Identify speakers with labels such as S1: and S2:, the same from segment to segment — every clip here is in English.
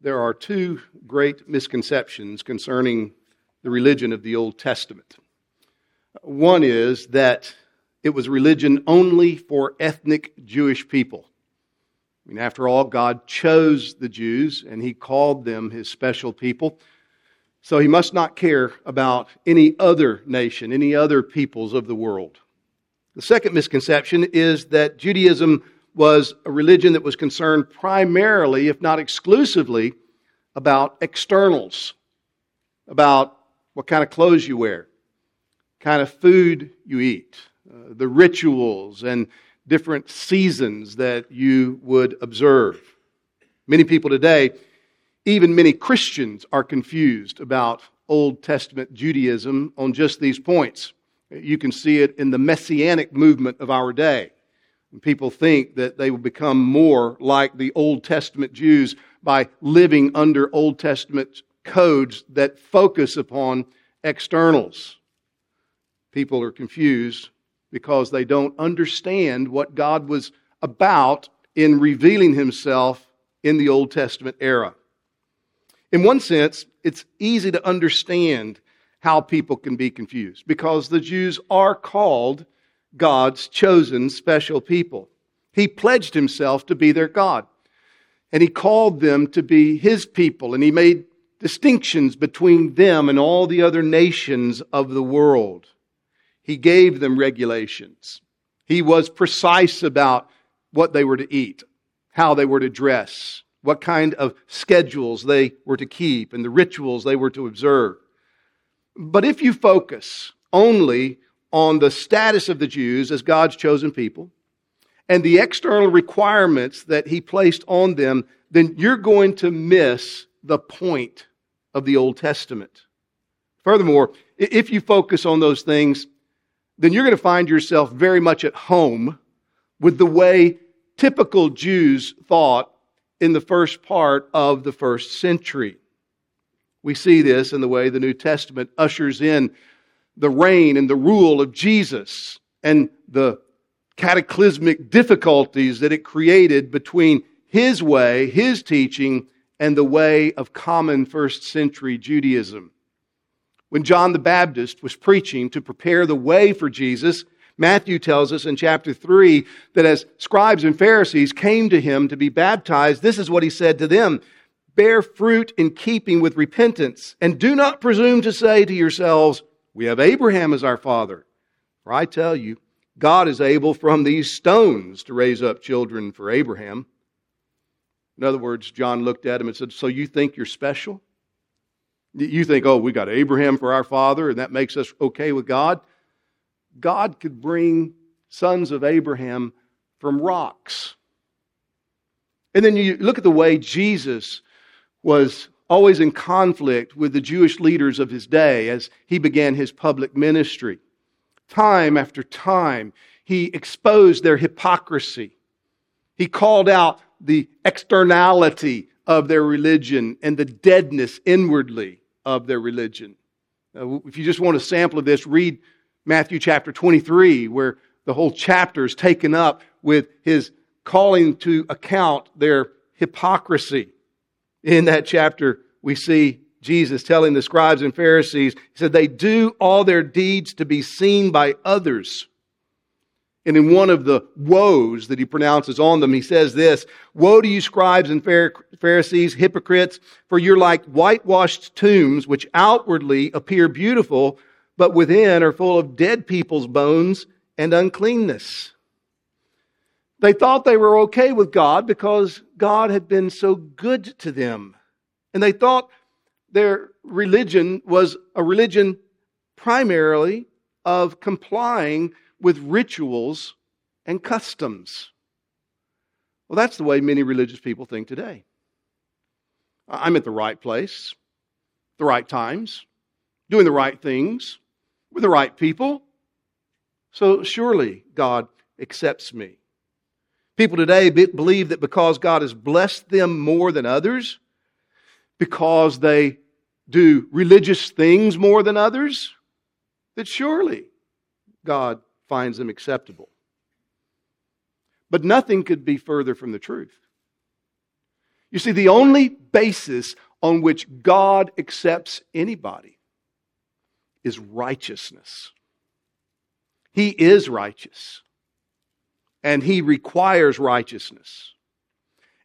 S1: there are two great misconceptions concerning the religion of the Old Testament. One is that it was religion only for ethnic Jewish people. I mean, after all, God chose the Jews and He called them His special people. So He must not care about any other nation, any other peoples of the world. The second misconception is that Judaism was a religion that was concerned primarily, if not exclusively, about externals, about what kind of clothes you wear, kind of food you eat, uh, the rituals and different seasons that you would observe. Many people today, even many Christians, are confused about Old Testament Judaism on just these points. You can see it in the messianic movement of our day. People think that they will become more like the Old Testament Jews by living under Old Testament codes that focus upon externals. People are confused because they don't understand what God was about in revealing himself in the Old Testament era. In one sense, it's easy to understand how people can be confused because the Jews are called God's chosen special people. He pledged himself to be their God. And he called them to be his people. And he made distinctions between them and all the other nations of the world. He gave them regulations. He was precise about what they were to eat, how they were to dress, what kind of schedules they were to keep, and the rituals they were to observe. But if you focus only on the status of the Jews as God's chosen people and the external requirements that He placed on them, then you're going to miss the point of the Old Testament. Furthermore, if you focus on those things, then you're going to find yourself very much at home with the way typical Jews thought in the first part of the first century. We see this in the way the New Testament ushers in the reign and the rule of Jesus and the cataclysmic difficulties that it created between his way, his teaching, and the way of common first century Judaism. When John the Baptist was preaching to prepare the way for Jesus, Matthew tells us in chapter 3 that as scribes and Pharisees came to him to be baptized, this is what he said to them Bear fruit in keeping with repentance, and do not presume to say to yourselves, We have Abraham as our father. For I tell you, God is able from these stones to raise up children for Abraham. In other words, John looked at him and said, So you think you're special? You think, oh, we got Abraham for our father, and that makes us okay with God? God could bring sons of Abraham from rocks. And then you look at the way Jesus was always in conflict with the Jewish leaders of his day as he began his public ministry. Time after time, he exposed their hypocrisy. He called out the externality of their religion and the deadness inwardly of their religion. If you just want a sample of this, read Matthew chapter 23, where the whole chapter is taken up with his calling to account their hypocrisy. In that chapter, we see Jesus telling the scribes and Pharisees, He said, they do all their deeds to be seen by others. And in one of the woes that he pronounces on them, he says this Woe to you, scribes and Pharisees, hypocrites, for you're like whitewashed tombs, which outwardly appear beautiful, but within are full of dead people's bones and uncleanness. They thought they were okay with God because God had been so good to them. And they thought their religion was a religion primarily of complying with rituals and customs. Well, that's the way many religious people think today. I'm at the right place, the right times, doing the right things, with the right people. So surely God accepts me. People today believe that because God has blessed them more than others, because they do religious things more than others, that surely God finds them acceptable. But nothing could be further from the truth. You see, the only basis on which God accepts anybody is righteousness. He is righteous, and He requires righteousness.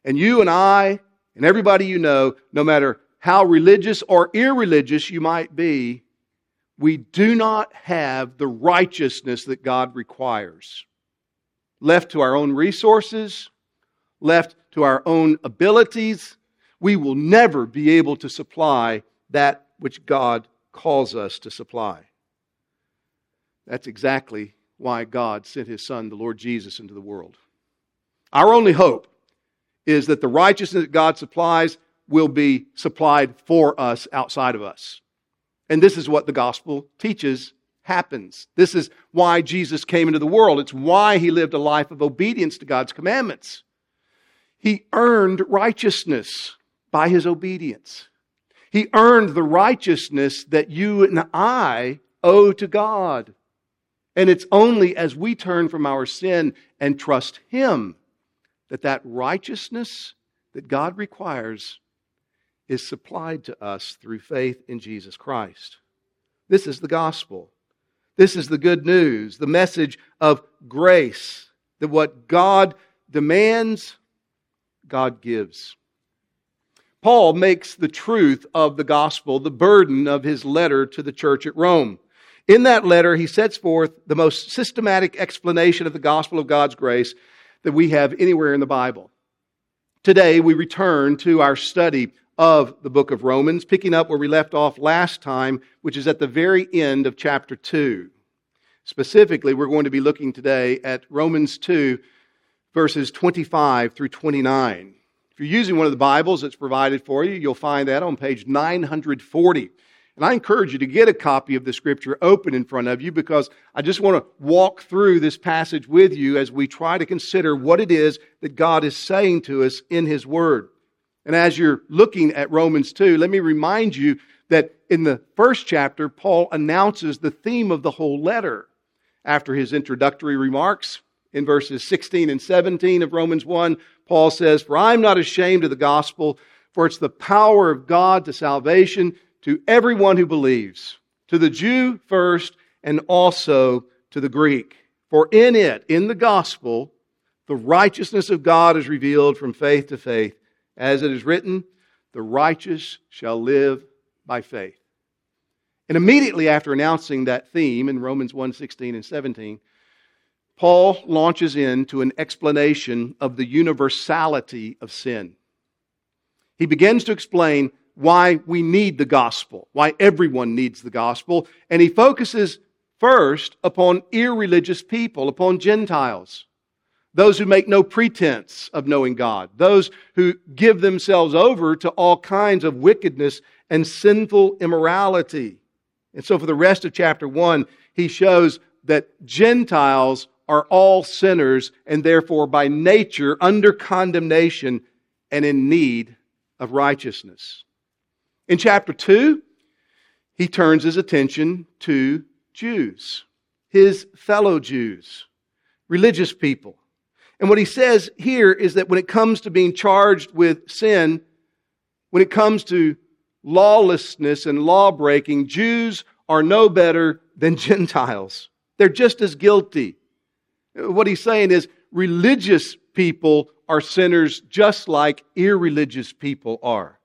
S1: And you and I, and everybody you know, no matter how religious or irreligious you might be, we do not have the righteousness that God requires. Left to our own resources, left to our own abilities, we will never be able to supply that which God calls us to supply. That's exactly why God sent his Son, the Lord Jesus, into the world. Our only hope is that the righteousness that God supplies will be supplied for us outside of us. And this is what the gospel teaches happens. This is why Jesus came into the world. It's why he lived a life of obedience to God's commandments. He earned righteousness by his obedience. He earned the righteousness that you and I owe to God. And it's only as we turn from our sin and trust him that that righteousness that God requires is supplied to us through faith in Jesus Christ. This is the gospel. This is the good news, the message of grace, that what God demands, God gives. Paul makes the truth of the gospel the burden of his letter to the church at Rome. In that letter, he sets forth the most systematic explanation of the gospel of God's grace that we have anywhere in the Bible. Today, we return to our study of the book of Romans, picking up where we left off last time, which is at the very end of chapter 2. Specifically, we're going to be looking today at Romans 2, verses 25 through 29. If you're using one of the Bibles that's provided for you, you'll find that on page 940. And I encourage you to get a copy of the scripture open in front of you because I just want to walk through this passage with you as we try to consider what it is that God is saying to us in His Word. And as you're looking at Romans 2, let me remind you that in the first chapter, Paul announces the theme of the whole letter. After his introductory remarks in verses 16 and 17 of Romans 1, Paul says, For I'm not ashamed of the gospel, for it's the power of God to salvation to everyone who believes, to the Jew first, and also to the Greek. For in it, in the gospel, the righteousness of God is revealed from faith to faith as it is written, the righteous shall live by faith. And immediately after announcing that theme in Romans 1 16 and 17, Paul launches into an explanation of the universality of sin. He begins to explain why we need the gospel, why everyone needs the gospel, and he focuses first upon irreligious people, upon Gentiles those who make no pretense of knowing God, those who give themselves over to all kinds of wickedness and sinful immorality. And so, for the rest of chapter 1, he shows that Gentiles are all sinners and therefore by nature under condemnation and in need of righteousness. In chapter 2, he turns his attention to Jews, his fellow Jews, religious people and what he says here is that when it comes to being charged with sin, when it comes to lawlessness and law breaking, Jews are no better than Gentiles. They're just as guilty. What he's saying is religious people are sinners just like irreligious people are.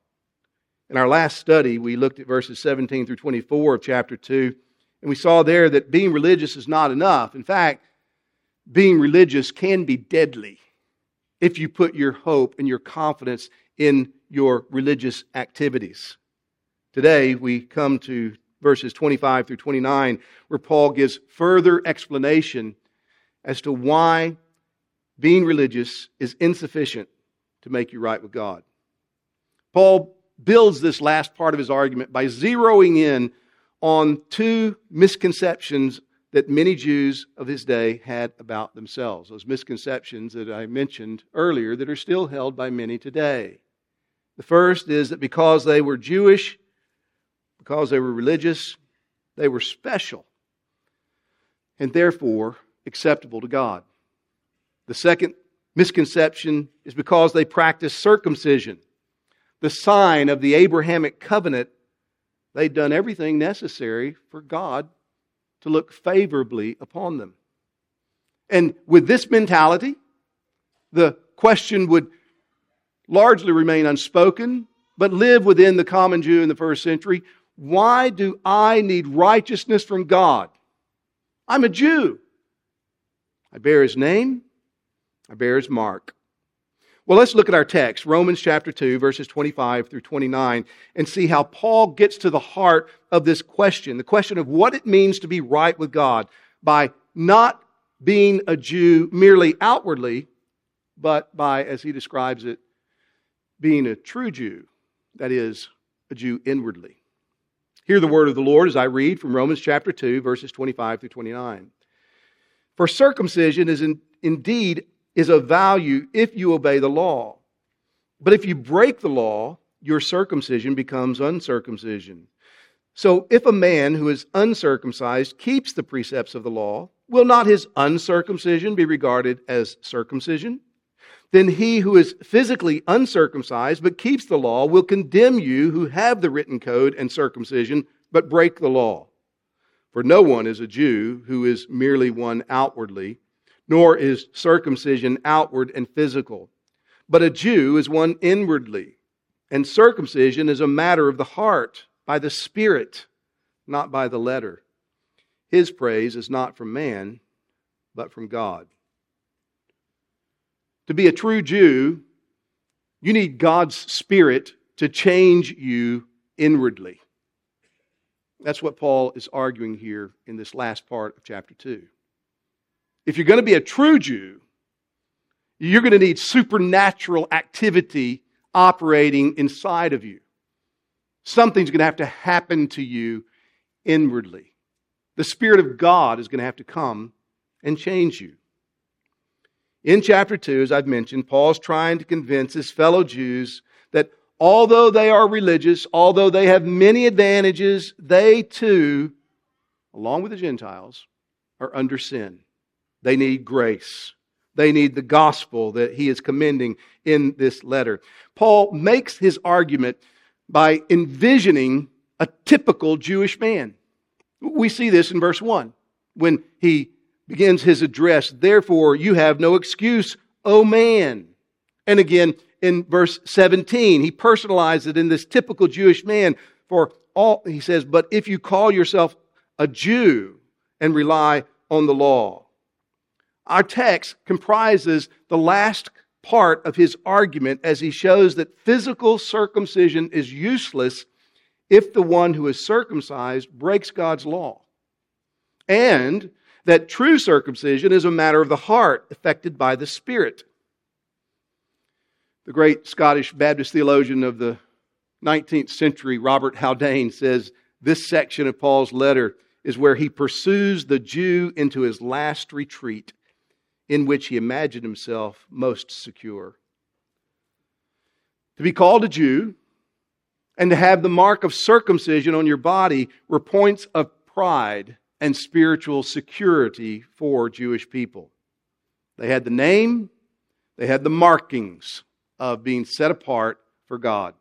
S1: In our last study, we looked at verses 17 through 24 of chapter 2, and we saw there that being religious is not enough. In fact, being religious can be deadly if you put your hope and your confidence in your religious activities. Today, we come to verses 25 through 29, where Paul gives further explanation as to why being religious is insufficient to make you right with God. Paul builds this last part of his argument by zeroing in on two misconceptions that many Jews of his day had about themselves. Those misconceptions that I mentioned earlier that are still held by many today. The first is that because they were Jewish, because they were religious, they were special and therefore acceptable to God. The second misconception is because they practiced circumcision. The sign of the Abrahamic covenant, they'd done everything necessary for God to look favorably upon them. And with this mentality, the question would largely remain unspoken, but live within the common Jew in the first century. Why do I need righteousness from God? I'm a Jew. I bear his name, I bear his mark. Well, let's look at our text, Romans chapter 2, verses 25 through 29, and see how Paul gets to the heart of this question the question of what it means to be right with God by not being a Jew merely outwardly, but by, as he describes it, being a true Jew, that is, a Jew inwardly. Hear the word of the Lord as I read from Romans chapter 2, verses 25 through 29. For circumcision is in, indeed is of value if you obey the law. But if you break the law, your circumcision becomes uncircumcision. So if a man who is uncircumcised keeps the precepts of the law, will not his uncircumcision be regarded as circumcision? Then he who is physically uncircumcised but keeps the law will condemn you who have the written code and circumcision but break the law. For no one is a Jew who is merely one outwardly nor is circumcision outward and physical. But a Jew is one inwardly, and circumcision is a matter of the heart, by the Spirit, not by the letter. His praise is not from man, but from God. To be a true Jew, you need God's Spirit to change you inwardly. That's what Paul is arguing here in this last part of chapter 2 if you're going to be a true Jew, you're going to need supernatural activity operating inside of you. Something's going to have to happen to you inwardly. The Spirit of God is going to have to come and change you. In chapter 2, as I've mentioned, Paul's trying to convince his fellow Jews that although they are religious, although they have many advantages, they too, along with the Gentiles, are under sin. They need grace. They need the gospel that he is commending in this letter. Paul makes his argument by envisioning a typical Jewish man. We see this in verse 1 when he begins his address. Therefore, you have no excuse, O man. And again, in verse 17, he personalizes it in this typical Jewish man. For all, he says, but if you call yourself a Jew and rely on the law, our text comprises the last part of his argument as he shows that physical circumcision is useless if the one who is circumcised breaks God's law. And that true circumcision is a matter of the heart, affected by the Spirit. The great Scottish Baptist theologian of the 19th century, Robert Haldane, says this section of Paul's letter is where he pursues the Jew into his last retreat in which he imagined himself most secure. To be called a Jew and to have the mark of circumcision on your body were points of pride and spiritual security for Jewish people. They had the name, they had the markings of being set apart for God.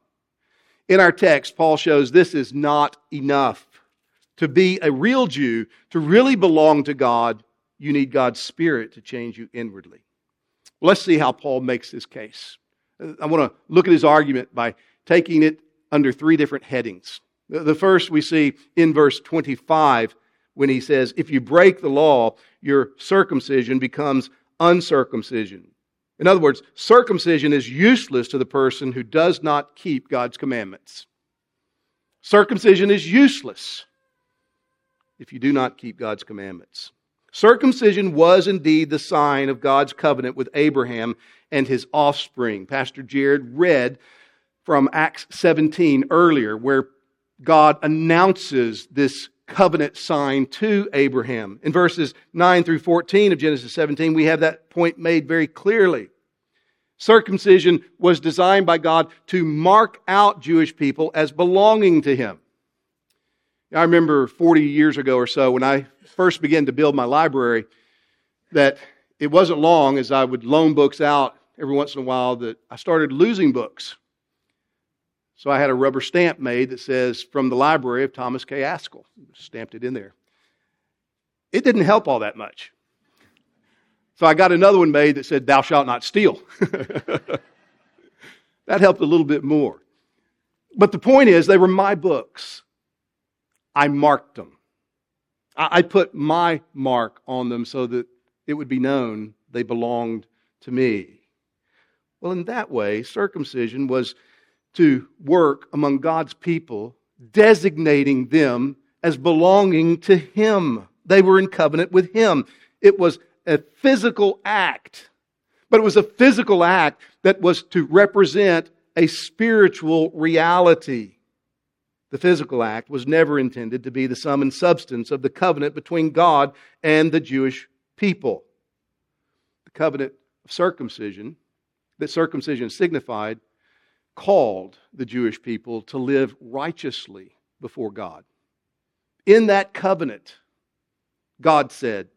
S1: In our text, Paul shows this is not enough. To be a real Jew, to really belong to God, you need God's Spirit to change you inwardly. let's see how Paul makes this case. I want to look at his argument by taking it under three different headings. The first we see in verse 25 when he says, If you break the law, your circumcision becomes uncircumcision. In other words, circumcision is useless to the person who does not keep God's commandments. Circumcision is useless if you do not keep God's commandments. Circumcision was indeed the sign of God's covenant with Abraham and his offspring. Pastor Jared read from Acts 17 earlier, where God announces this covenant sign to Abraham. In verses 9 through 14 of Genesis 17, we have that point made very clearly. Circumcision was designed by God to mark out Jewish people as belonging to Him. I remember 40 years ago or so when I first began to build my library that it wasn't long as I would loan books out every once in a while that I started losing books. So I had a rubber stamp made that says, from the library of Thomas K. Ascol. Stamped it in there. It didn't help all that much. So I got another one made that said, Thou shalt not steal. that helped a little bit more. But the point is, they were my books. I marked them. I put my mark on them so that it would be known they belonged to me. Well, in that way, circumcision was to work among God's people, designating them as belonging to Him. They were in covenant with Him. It was a physical act, but it was a physical act that was to represent a spiritual reality. The physical act was never intended to be the sum and substance of the covenant between God and the Jewish people. The covenant of circumcision, that circumcision signified, called the Jewish people to live righteously before God. In that covenant, God said,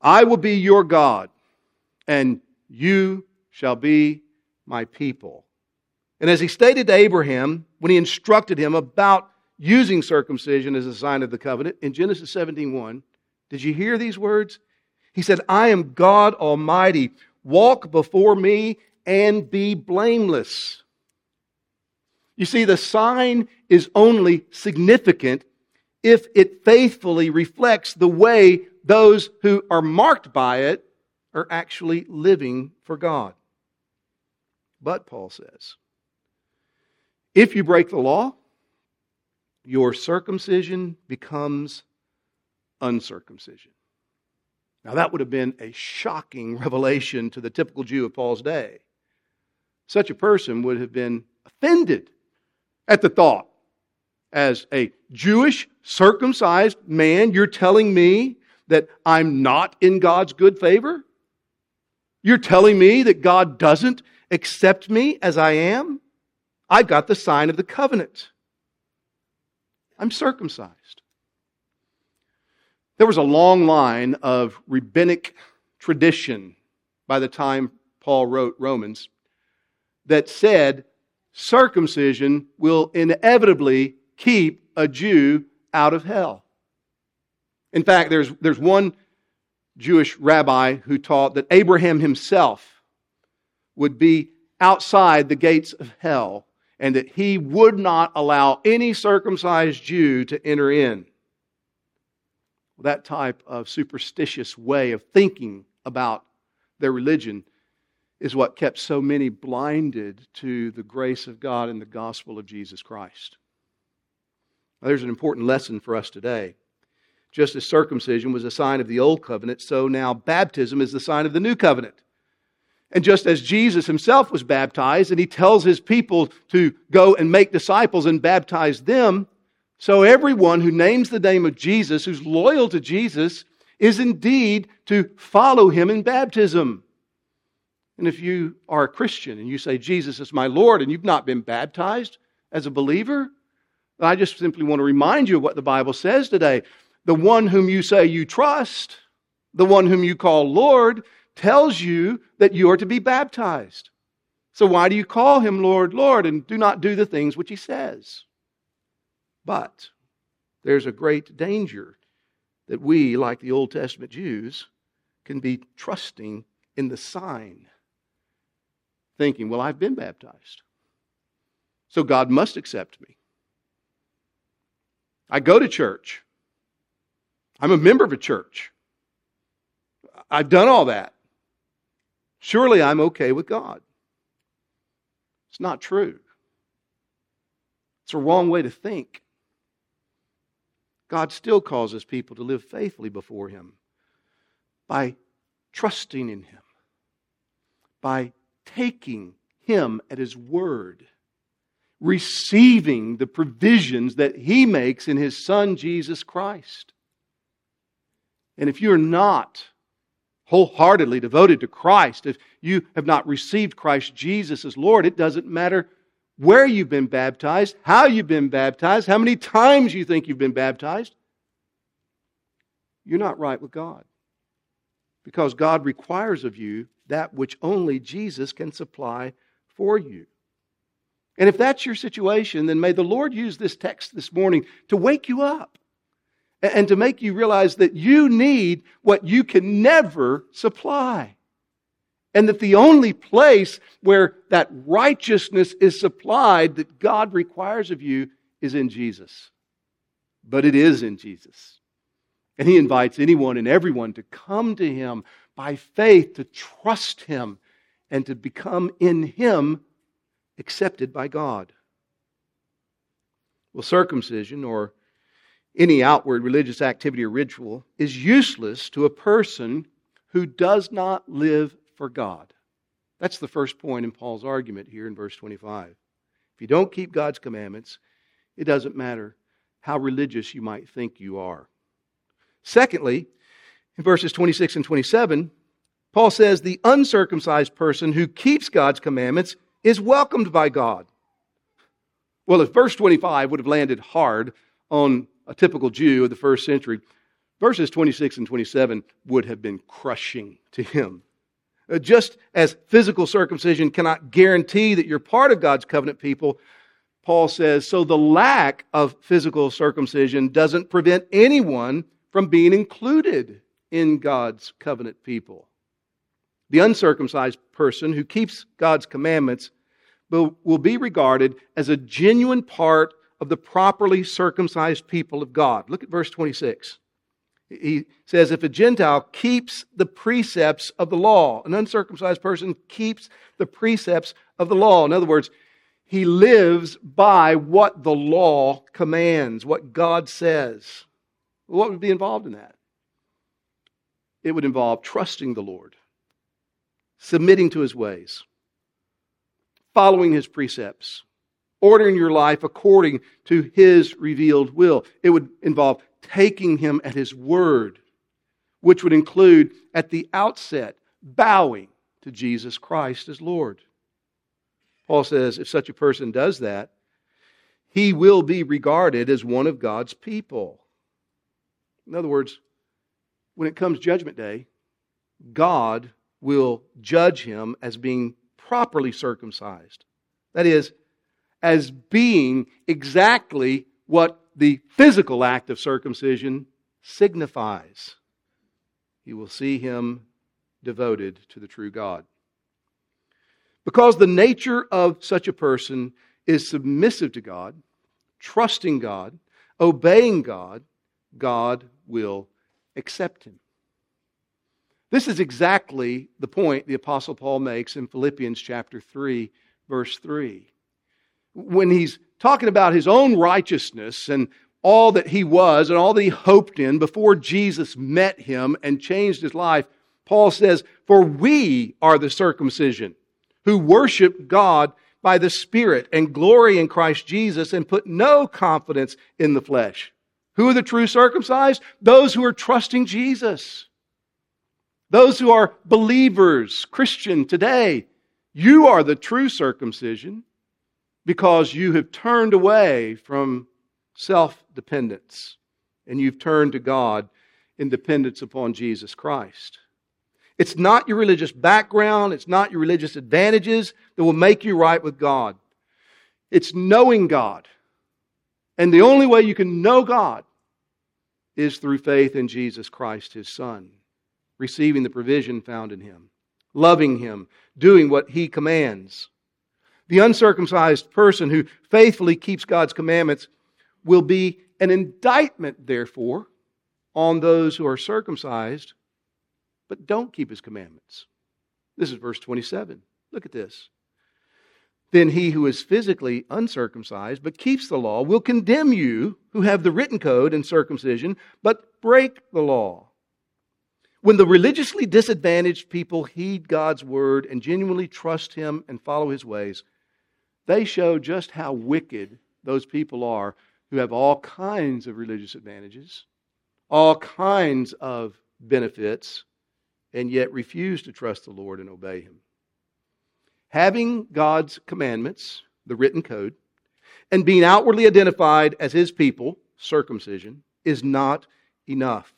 S1: I will be your God, and you shall be my people. And as he stated to Abraham when he instructed him about using circumcision as a sign of the covenant in Genesis 17:1, did you hear these words? He said, "I am God Almighty. Walk before me and be blameless." You see, the sign is only significant if it faithfully reflects the way those who are marked by it are actually living for God. But, Paul says, if you break the law, your circumcision becomes uncircumcision. Now, that would have been a shocking revelation to the typical Jew of Paul's day. Such a person would have been offended at the thought. As a Jewish circumcised man, you're telling me that I'm not in God's good favor? You're telling me that God doesn't accept me as I am? I've got the sign of the covenant. I'm circumcised. There was a long line of rabbinic tradition by the time Paul wrote Romans that said circumcision will inevitably keep a Jew out of hell. In fact, there's, there's one Jewish rabbi who taught that Abraham himself would be outside the gates of hell and that he would not allow any circumcised Jew to enter in. That type of superstitious way of thinking about their religion is what kept so many blinded to the grace of God and the gospel of Jesus Christ. Now, there's an important lesson for us today. Just as circumcision was a sign of the old covenant, so now baptism is the sign of the new covenant. And just as Jesus himself was baptized and he tells his people to go and make disciples and baptize them, so everyone who names the name of Jesus, who's loyal to Jesus, is indeed to follow him in baptism. And if you are a Christian and you say, Jesus is my Lord, and you've not been baptized as a believer, I just simply want to remind you of what the Bible says today the one whom you say you trust, the one whom you call Lord, tells you that you are to be baptized. So why do you call him Lord, Lord, and do not do the things which he says? But there's a great danger that we, like the Old Testament Jews, can be trusting in the sign, thinking, well, I've been baptized. So God must accept me. I go to church. I'm a member of a church. I've done all that. Surely I'm okay with God. It's not true. It's a wrong way to think. God still causes people to live faithfully before Him by trusting in Him, by taking Him at His word, receiving the provisions that He makes in His Son, Jesus Christ. And if you're not wholeheartedly devoted to Christ, if you have not received Christ Jesus as Lord, it doesn't matter where you've been baptized, how you've been baptized, how many times you think you've been baptized. You're not right with God. Because God requires of you that which only Jesus can supply for you. And if that's your situation, then may the Lord use this text this morning to wake you up and to make you realize that you need what you can never supply. And that the only place where that righteousness is supplied that God requires of you is in Jesus. But it is in Jesus. And He invites anyone and everyone to come to Him by faith, to trust Him, and to become in Him accepted by God. Well, circumcision or any outward religious activity or ritual is useless to a person who does not live for God. That's the first point in Paul's argument here in verse 25. If you don't keep God's commandments, it doesn't matter how religious you might think you are. Secondly, in verses 26 and 27, Paul says the uncircumcised person who keeps God's commandments is welcomed by God. Well, if verse 25 would have landed hard on a typical Jew of the first century, verses 26 and 27 would have been crushing to him. Uh, just as physical circumcision cannot guarantee that you're part of God's covenant people, Paul says, so the lack of physical circumcision doesn't prevent anyone from being included in God's covenant people. The uncircumcised person who keeps God's commandments will be regarded as a genuine part of the properly circumcised people of God. Look at verse 26. He says, If a Gentile keeps the precepts of the law, an uncircumcised person keeps the precepts of the law. In other words, he lives by what the law commands, what God says. What would be involved in that? It would involve trusting the Lord, submitting to his ways, following his precepts, ordering your life according to his revealed will. It would involve taking him at his word, which would include at the outset bowing to Jesus Christ as Lord. Paul says if such a person does that, he will be regarded as one of God's people. In other words, when it comes Judgment Day, God will judge him as being properly circumcised. That is, as being exactly what the physical act of circumcision signifies. You will see him devoted to the true God. Because the nature of such a person is submissive to God, trusting God, obeying God, God will accept him. This is exactly the point the Apostle Paul makes in Philippians chapter 3, verse 3. When he's talking about his own righteousness and all that he was and all that he hoped in before Jesus met him and changed his life, Paul says, For we are the circumcision who worship God by the Spirit and glory in Christ Jesus and put no confidence in the flesh. Who are the true circumcised? Those who are trusting Jesus. Those who are believers, Christian today. You are the true circumcision because you have turned away from self dependence and you've turned to God in dependence upon Jesus Christ. It's not your religious background, it's not your religious advantages that will make you right with God. It's knowing God and the only way you can know God is through faith in Jesus Christ, his Son, receiving the provision found in him, loving him, doing what he commands. The uncircumcised person who faithfully keeps God's commandments will be an indictment, therefore, on those who are circumcised but don't keep his commandments. This is verse 27. Look at this. Then he who is physically uncircumcised but keeps the law will condemn you who have the written code and circumcision but break the law. When the religiously disadvantaged people heed God's word and genuinely trust him and follow his ways, they show just how wicked those people are who have all kinds of religious advantages, all kinds of benefits, and yet refuse to trust the Lord and obey him having God's commandments, the written code, and being outwardly identified as his people, circumcision, is not enough.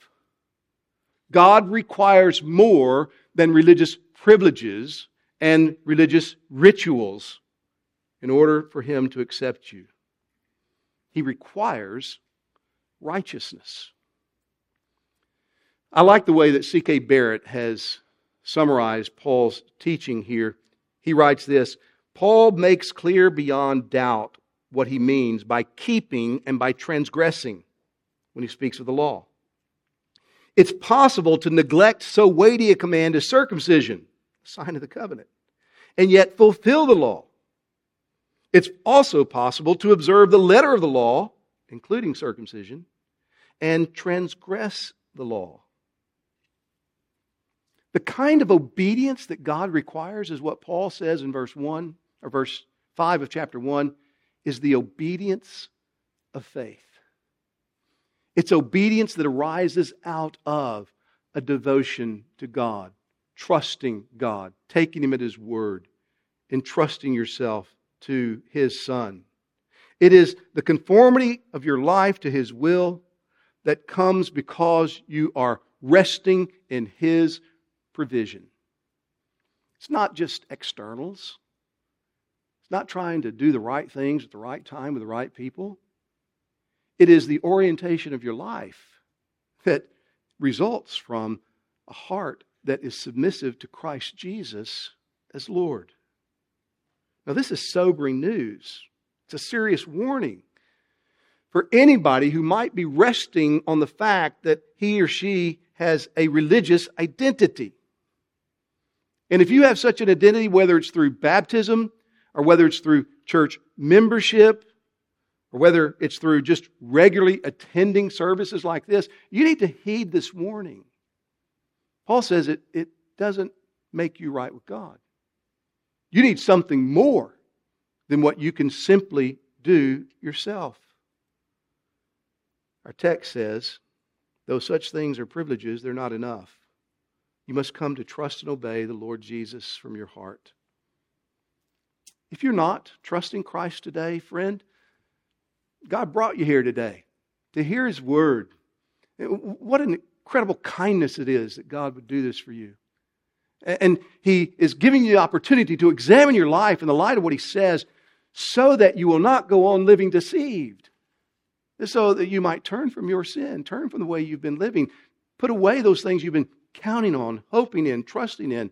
S1: God requires more than religious privileges and religious rituals in order for him to accept you. He requires righteousness. I like the way that C.K. Barrett has summarized Paul's teaching here. He writes this Paul makes clear beyond doubt what he means by keeping and by transgressing when he speaks of the law. It's possible to neglect so weighty a command as circumcision, sign of the covenant, and yet fulfill the law. It's also possible to observe the letter of the law, including circumcision, and transgress the law. The kind of obedience that God requires is what Paul says in verse 1 or verse 5 of chapter 1 is the obedience of faith. It's obedience that arises out of a devotion to God, trusting God, taking Him at His word, entrusting yourself to His Son. It is the conformity of your life to His will that comes because you are resting in His provision. It's not just externals. It's not trying to do the right things at the right time with the right people. It is the orientation of your life that results from a heart that is submissive to Christ Jesus as Lord. Now, this is sobering news. It's a serious warning for anybody who might be resting on the fact that he or she has a religious identity. And if you have such an identity, whether it's through baptism or whether it's through church membership or whether it's through just regularly attending services like this, you need to heed this warning. Paul says it, it doesn't make you right with God. You need something more than what you can simply do yourself. Our text says, though such things are privileges, they're not enough. You must come to trust and obey the Lord Jesus from your heart. If you're not trusting Christ today, friend, God brought you here today to hear His word. What an incredible kindness it is that God would do this for you. And He is giving you the opportunity to examine your life in the light of what He says so that you will not go on living deceived. So that you might turn from your sin, turn from the way you've been living, put away those things you've been counting on, hoping in, trusting in,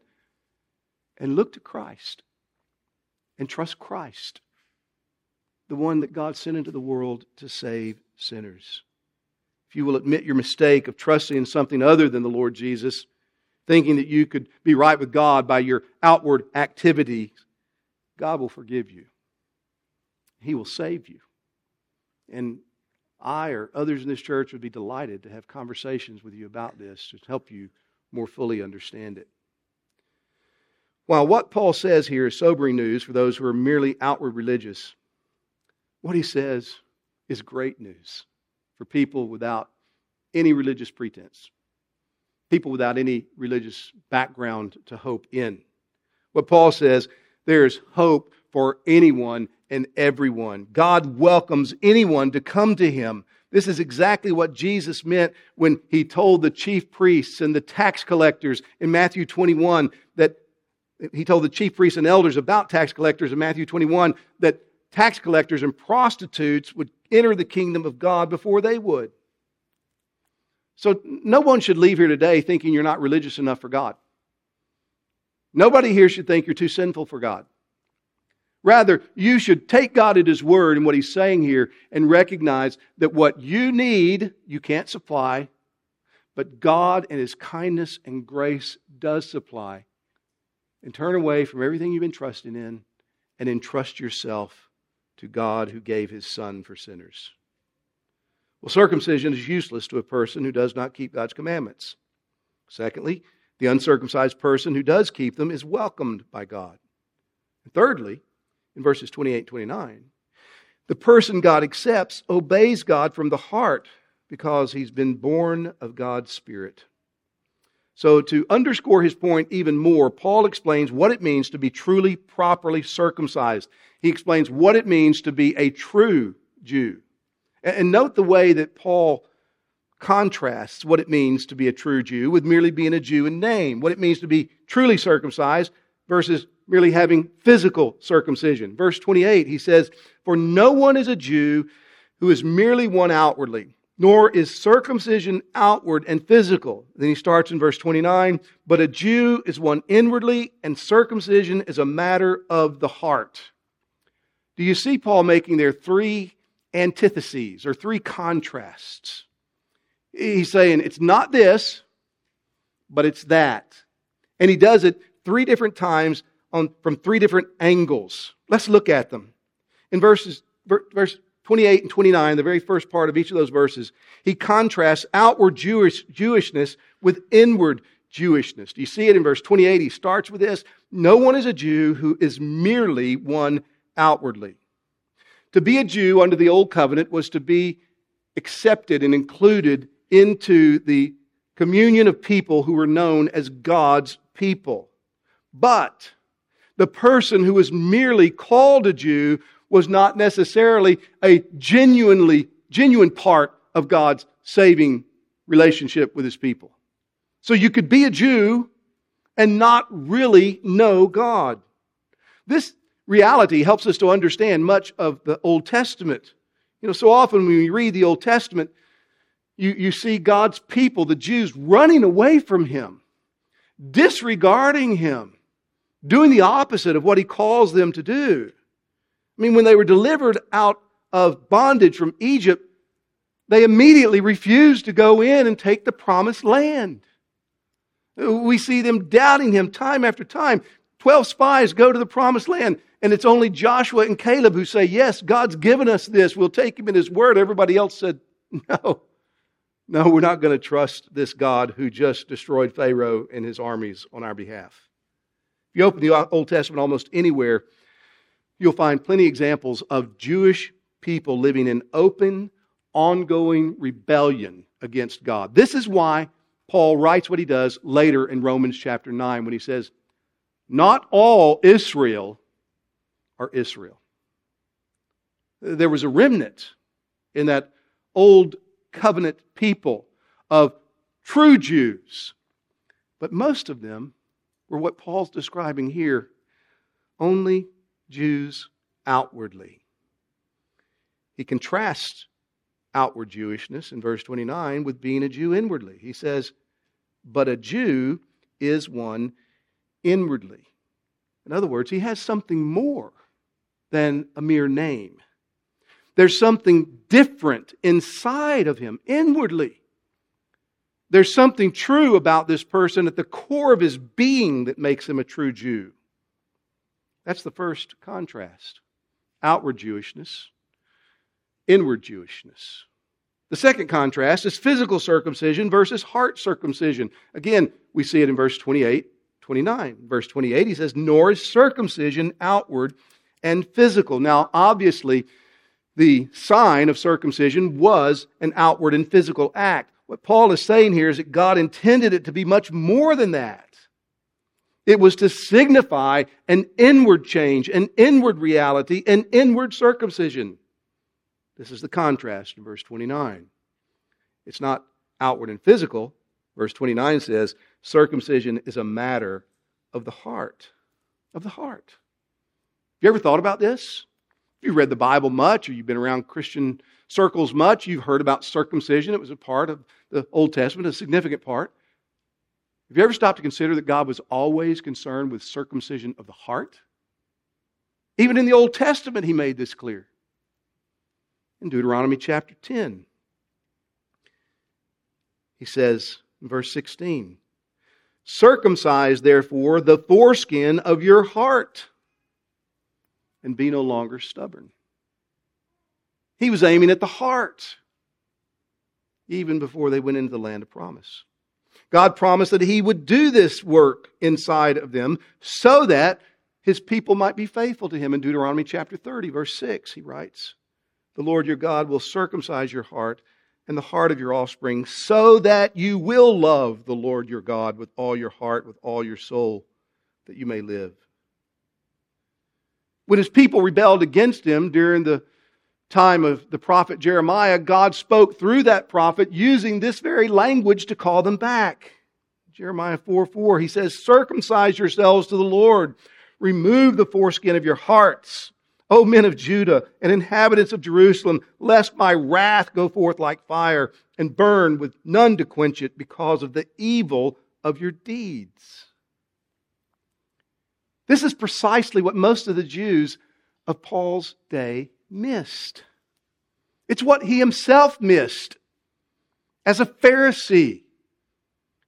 S1: and look to Christ and trust Christ the one that God sent into the world to save sinners. If you will admit your mistake of trusting in something other than the Lord Jesus, thinking that you could be right with God by your outward activities, God will forgive you. He will save you. And I or others in this church would be delighted to have conversations with you about this to help you more fully understand it. While what Paul says here is sobering news for those who are merely outward religious, what he says is great news for people without any religious pretense, people without any religious background to hope in. What Paul says, there's hope for anyone and everyone. God welcomes anyone to come to him. This is exactly what Jesus meant when he told the chief priests and the tax collectors in Matthew 21 that he told the chief priests and elders about tax collectors in Matthew 21 that tax collectors and prostitutes would enter the kingdom of God before they would. So no one should leave here today thinking you're not religious enough for God. Nobody here should think you're too sinful for God. Rather, you should take God at His word and what He's saying here and recognize that what you need, you can't supply, but God and His kindness and grace does supply. And turn away from everything you've been trusting in and entrust yourself to God who gave his son for sinners. Well, circumcision is useless to a person who does not keep God's commandments. Secondly, the uncircumcised person who does keep them is welcomed by God. And thirdly, in verses 28 29, the person God accepts obeys God from the heart because he's been born of God's Spirit. So, to underscore his point even more, Paul explains what it means to be truly, properly circumcised he explains what it means to be a true Jew. And note the way that Paul contrasts what it means to be a true Jew with merely being a Jew in name, what it means to be truly circumcised versus merely having physical circumcision. Verse 28, he says, For no one is a Jew who is merely one outwardly, nor is circumcision outward and physical. Then he starts in verse 29, But a Jew is one inwardly, and circumcision is a matter of the heart. Do you see Paul making there three antitheses or three contrasts? He's saying it's not this, but it's that. And he does it three different times on, from three different angles. Let's look at them. In verses, verse 28 and 29, the very first part of each of those verses, he contrasts outward Jewish, Jewishness with inward Jewishness. Do you see it in verse 28? He starts with this No one is a Jew who is merely one outwardly. To be a Jew under the Old Covenant was to be accepted and included into the communion of people who were known as God's people. But the person who was merely called a Jew was not necessarily a genuinely genuine part of God's saving relationship with his people. So you could be a Jew and not really know God. This reality helps us to understand much of the Old Testament. You know, so often when we read the Old Testament, you, you see God's people, the Jews, running away from Him, disregarding Him, doing the opposite of what He calls them to do. I mean, when they were delivered out of bondage from Egypt, they immediately refused to go in and take the promised land. We see them doubting him time after time. Twelve spies go to the promised land, and it's only Joshua and Caleb who say, Yes, God's given us this. We'll take him in his word. Everybody else said, No. No, we're not going to trust this God who just destroyed Pharaoh and his armies on our behalf. If you open the Old Testament almost anywhere, you'll find plenty of examples of Jewish people living in open, ongoing rebellion against God. This is why Paul writes what he does later in Romans chapter 9 when he says, Not all Israel are Israel. There was a remnant in that old covenant people of true Jews, but most of them were what Paul's describing here only Jews outwardly. He contrasts outward Jewishness in verse 29 with being a Jew inwardly. He says, But a Jew is one inwardly. In other words, he has something more than a mere name. There's something different inside of him, inwardly. There's something true about this person at the core of his being that makes him a true Jew. That's the first contrast outward Jewishness, inward Jewishness. The second contrast is physical circumcision versus heart circumcision. Again, we see it in verse 28, 29. Verse 28, he says, Nor is circumcision outward and physical. Now, obviously, the sign of circumcision was an outward and physical act. What Paul is saying here is that God intended it to be much more than that. It was to signify an inward change, an inward reality, an inward circumcision. This is the contrast in verse 29. It's not outward and physical. Verse 29 says, circumcision is a matter of the heart. Of the heart. Have you ever thought about this? If you've read the Bible much or you've been around Christian circles much, you've heard about circumcision. It was a part of the Old Testament, a significant part. Have you ever stopped to consider that God was always concerned with circumcision of the heart? Even in the Old Testament, he made this clear. In Deuteronomy chapter 10, he says in verse 16, Circumcise, therefore, the foreskin of your heart, and be no longer stubborn. He was aiming at the heart, even before they went into the land of promise. God promised that He would do this work inside of them so that His people might be faithful to Him. In Deuteronomy chapter 30, verse 6, He writes, The Lord your God will circumcise your heart and the heart of your offspring so that you will love the Lord your God with all your heart, with all your soul, that you may live. When His people rebelled against Him during the time of the prophet Jeremiah, God spoke through that prophet using this very language to call them back. Jeremiah 4 4, he says, Circumcise yourselves to the Lord. remove the foreskin of your hearts, O men of Judah and inhabitants of Jerusalem, lest my wrath go forth like fire and burn with none to quench it because of the evil of your deeds. This is precisely what most of the Jews of Paul's day missed. It's what he himself missed as a Pharisee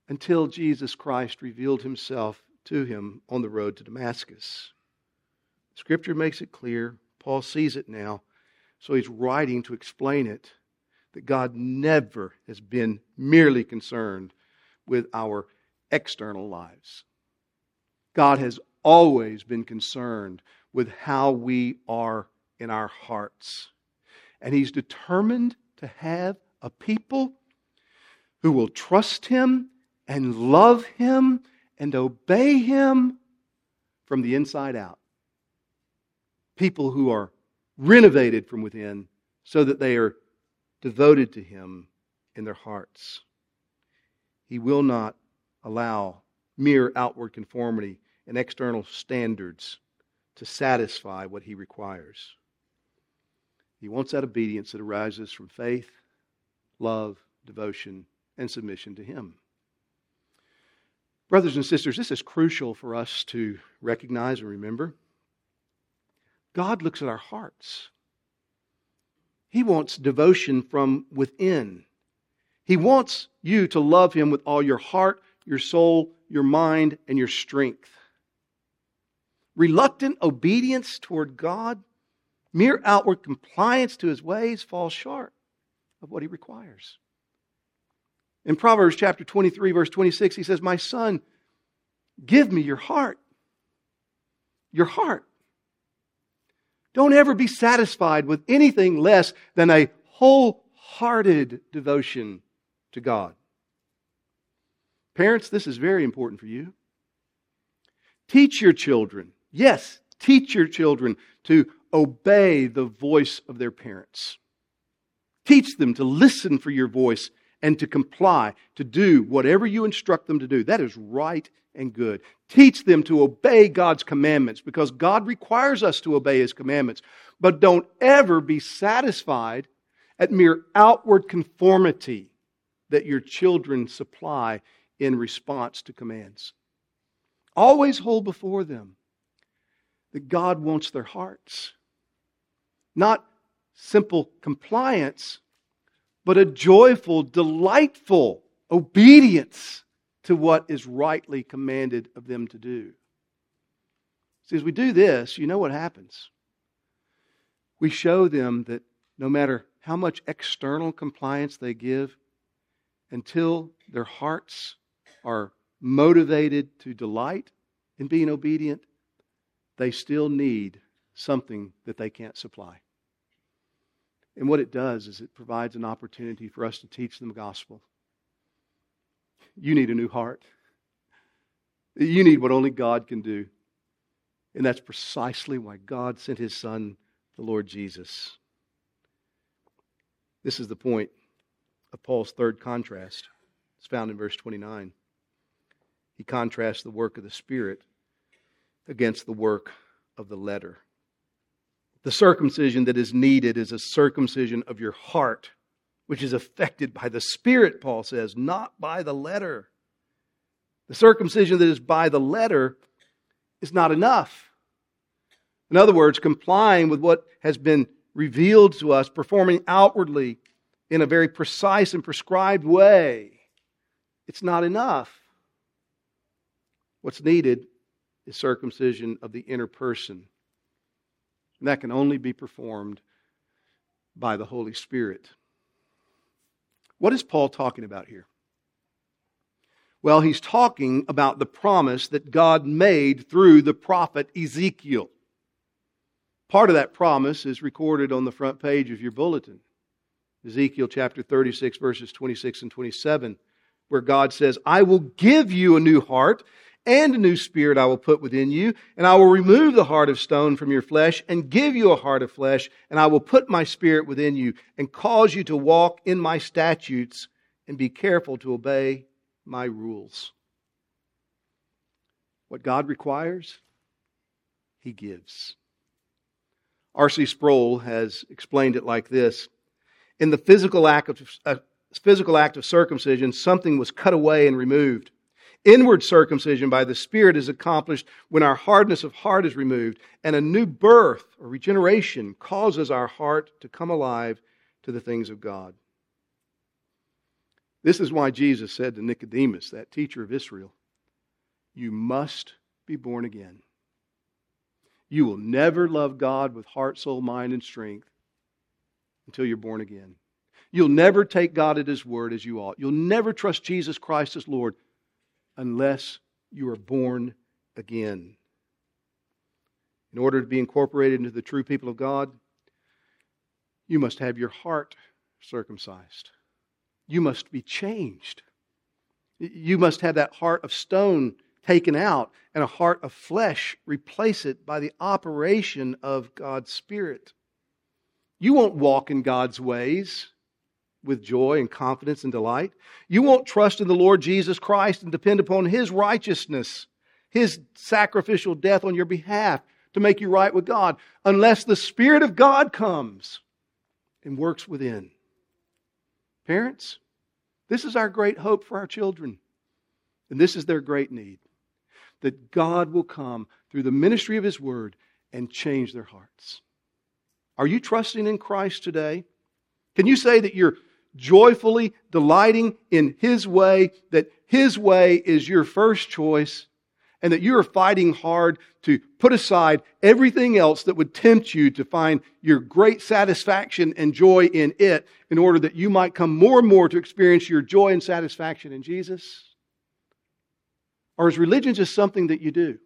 S1: until Jesus Christ revealed himself to him on the road to Damascus. Scripture makes it clear. Paul sees it now. So he's writing to explain it that God never has been merely concerned with our external lives. God has always been concerned with how we are in our hearts. And he's determined to have a people who will trust him and love him and obey him from the inside out people who are renovated from within so that they are devoted to Him in their hearts. He will not allow mere outward conformity and external standards to satisfy what He requires. He wants that obedience that arises from faith, love, devotion, and submission to Him. Brothers and sisters, this is crucial for us to recognize and remember. God looks at our hearts. He wants devotion from within. He wants you to love Him with all your heart, your soul, your mind, and your strength. Reluctant obedience toward God, mere outward compliance to His ways falls short of what He requires. In Proverbs chapter 23, verse 26, he says, My son, give me your heart. Your heart. Don't ever be satisfied with anything less than a wholehearted devotion to God. Parents, this is very important for you. Teach your children, yes, teach your children to obey the voice of their parents. Teach them to listen for your voice and to comply, to do whatever you instruct them to do. That is right and good. Teach them to obey God's commandments because God requires us to obey His commandments. But don't ever be satisfied at mere outward conformity that your children supply in response to commands. Always hold before them that God wants their hearts. Not simple compliance, but a joyful, delightful obedience to what is rightly commanded of them to do. See, as we do this, you know what happens. We show them that no matter how much external compliance they give, until their hearts are motivated to delight in being obedient, they still need something that they can't supply. And what it does is it provides an opportunity for us to teach them the gospel you need a new heart. You need what only God can do. And that's precisely why God sent his Son, the Lord Jesus. This is the point of Paul's third contrast. It's found in verse 29. He contrasts the work of the Spirit against the work of the letter. The circumcision that is needed is a circumcision of your heart which is affected by the Spirit, Paul says, not by the letter. The circumcision that is by the letter is not enough. In other words, complying with what has been revealed to us, performing outwardly in a very precise and prescribed way, it's not enough. What's needed is circumcision of the inner person. And that can only be performed by the Holy Spirit. What is Paul talking about here? Well, he's talking about the promise that God made through the prophet Ezekiel. Part of that promise is recorded on the front page of your bulletin. Ezekiel chapter 36, verses 26 and 27, where God says, I will give you a new heart and a new spirit I will put within you, and I will remove the heart of stone from your flesh and give you a heart of flesh, and I will put my spirit within you and cause you to walk in my statutes and be careful to obey my rules. What God requires he gives. R.C. Sproul has explained it like this In the physical act of, uh, physical act of circumcision, something was cut away and removed. Inward circumcision by the Spirit is accomplished when our hardness of heart is removed, and a new birth or regeneration causes our heart to come alive to the things of God. This is why Jesus said to Nicodemus, that teacher of Israel, You must be born again. You will never love God with heart, soul, mind, and strength until you're born again. You'll never take God at His word as you ought. You'll never trust Jesus Christ as Lord unless you are born again. In order to be incorporated into the true people of God, you must have your heart circumcised. You must be changed. You must have that heart of stone taken out and a heart of flesh replace it by the operation of God's Spirit. You won't walk in God's ways with joy and confidence and delight. You won't trust in the Lord Jesus Christ and depend upon His righteousness, His sacrificial death on your behalf to make you right with God, unless the Spirit of God comes and works within. Parents, this is our great hope for our children, and this is their great need that God will come through the ministry of His Word and change their hearts. Are you trusting in Christ today? Can you say that you're joyfully delighting in His way, that His way is your first choice, and that you are fighting hard to put aside everything else that would tempt you to find your great satisfaction and joy in it in order that you might come more and more to experience your joy and satisfaction in Jesus? Or is religion just something that you do?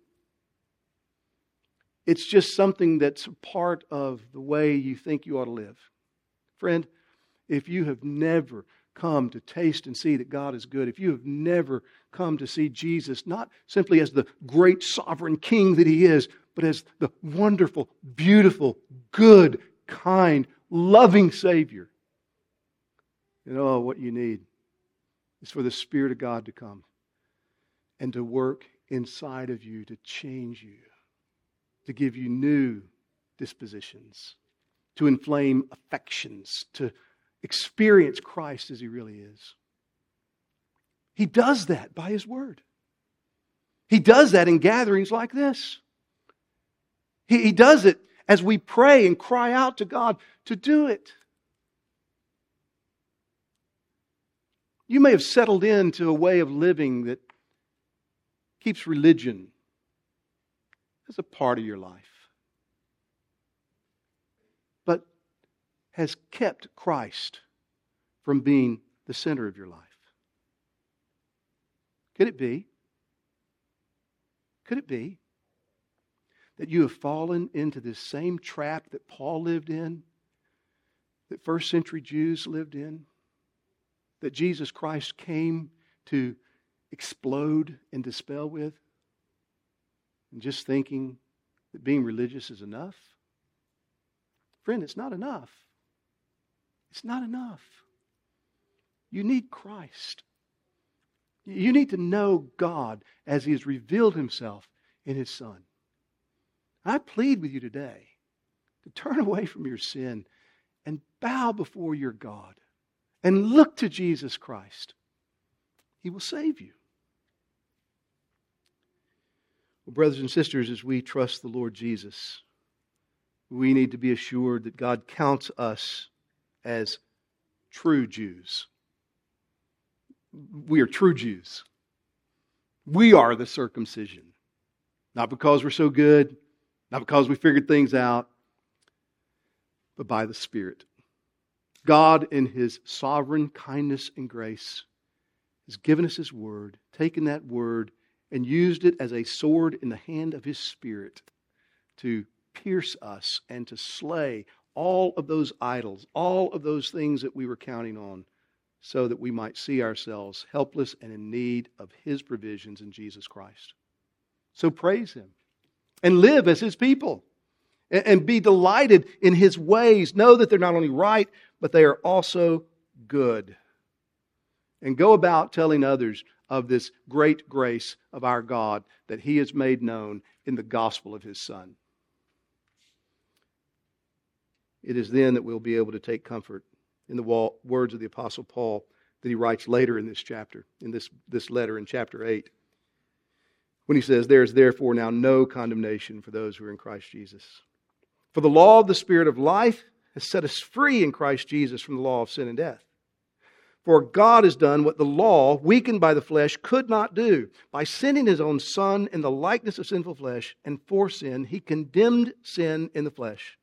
S1: It's just something that's part of the way you think you ought to live. Friend, if you have never come to taste and see that God is good, if you have never come to see Jesus not simply as the great sovereign king that he is, but as the wonderful, beautiful, good, kind, loving Savior, you oh, know what you need is for the Spirit of God to come and to work inside of you to change you, to give you new dispositions, to inflame affections, to experience Christ as He really is. He does that by His Word. He does that in gatherings like this. He, he does it as we pray and cry out to God to do it. You may have settled into a way of living that keeps religion as a part of your life, but has kept Christ from being the center of your life? Could it be? Could it be that you have fallen into this same trap that Paul lived in, that first century Jews lived in, that Jesus Christ came to explode and dispel with? And just thinking that being religious is enough? Friend, it's not enough. It's not enough. You need Christ. You need to know God as He has revealed Himself in His Son. I plead with you today to turn away from your sin and bow before your God and look to Jesus Christ. He will save you. Well, brothers and sisters, as we trust the Lord Jesus, we need to be assured that God counts us as true Jews. We are true Jews. We are the circumcision. Not because we're so good, not because we figured things out, but by the Spirit. God, in His sovereign kindness and grace, has given us His Word, taken that Word, and used it as a sword in the hand of his spirit to pierce us and to slay all of those idols, all of those things that we were counting on, so that we might see ourselves helpless and in need of his provisions in Jesus Christ. So praise him and live as his people and be delighted in his ways. Know that they're not only right, but they are also good. And go about telling others of this great grace of our God that He has made known in the gospel of His Son. It is then that we'll be able to take comfort in the words of the Apostle Paul that he writes later in this chapter, in this, this letter in chapter 8, when he says, There is therefore now no condemnation for those who are in Christ Jesus. For the law of the Spirit of life has set us free in Christ Jesus from the law of sin and death. For God has done what the law, weakened by the flesh, could not do. By sending his own Son in the likeness of sinful flesh, and for sin, he condemned sin in the flesh,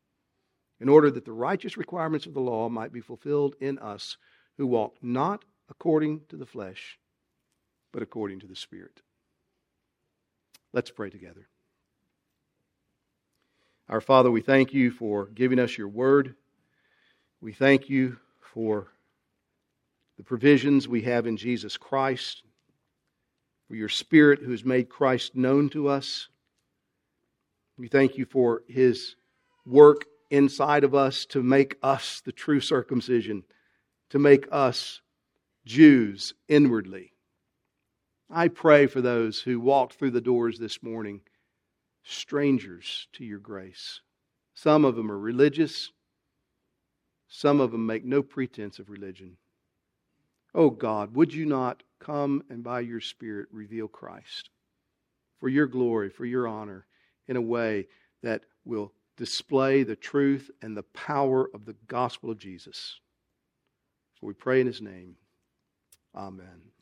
S1: in order that the righteous requirements of the law might be fulfilled in us who walk not according to the flesh, but according to the Spirit. Let's pray together. Our Father, we thank you for giving us your word. We thank you for the provisions we have in Jesus Christ, for your Spirit who has made Christ known to us. We thank you for his work inside of us to make us the true circumcision, to make us Jews inwardly. I pray for those who walked through the doors this morning, strangers to your grace. Some of them are religious, some of them make no pretense of religion. Oh God, would you not come and by your Spirit reveal Christ for your glory, for your honor, in a way that will display the truth and the power of the gospel of Jesus? For we pray in his name. Amen.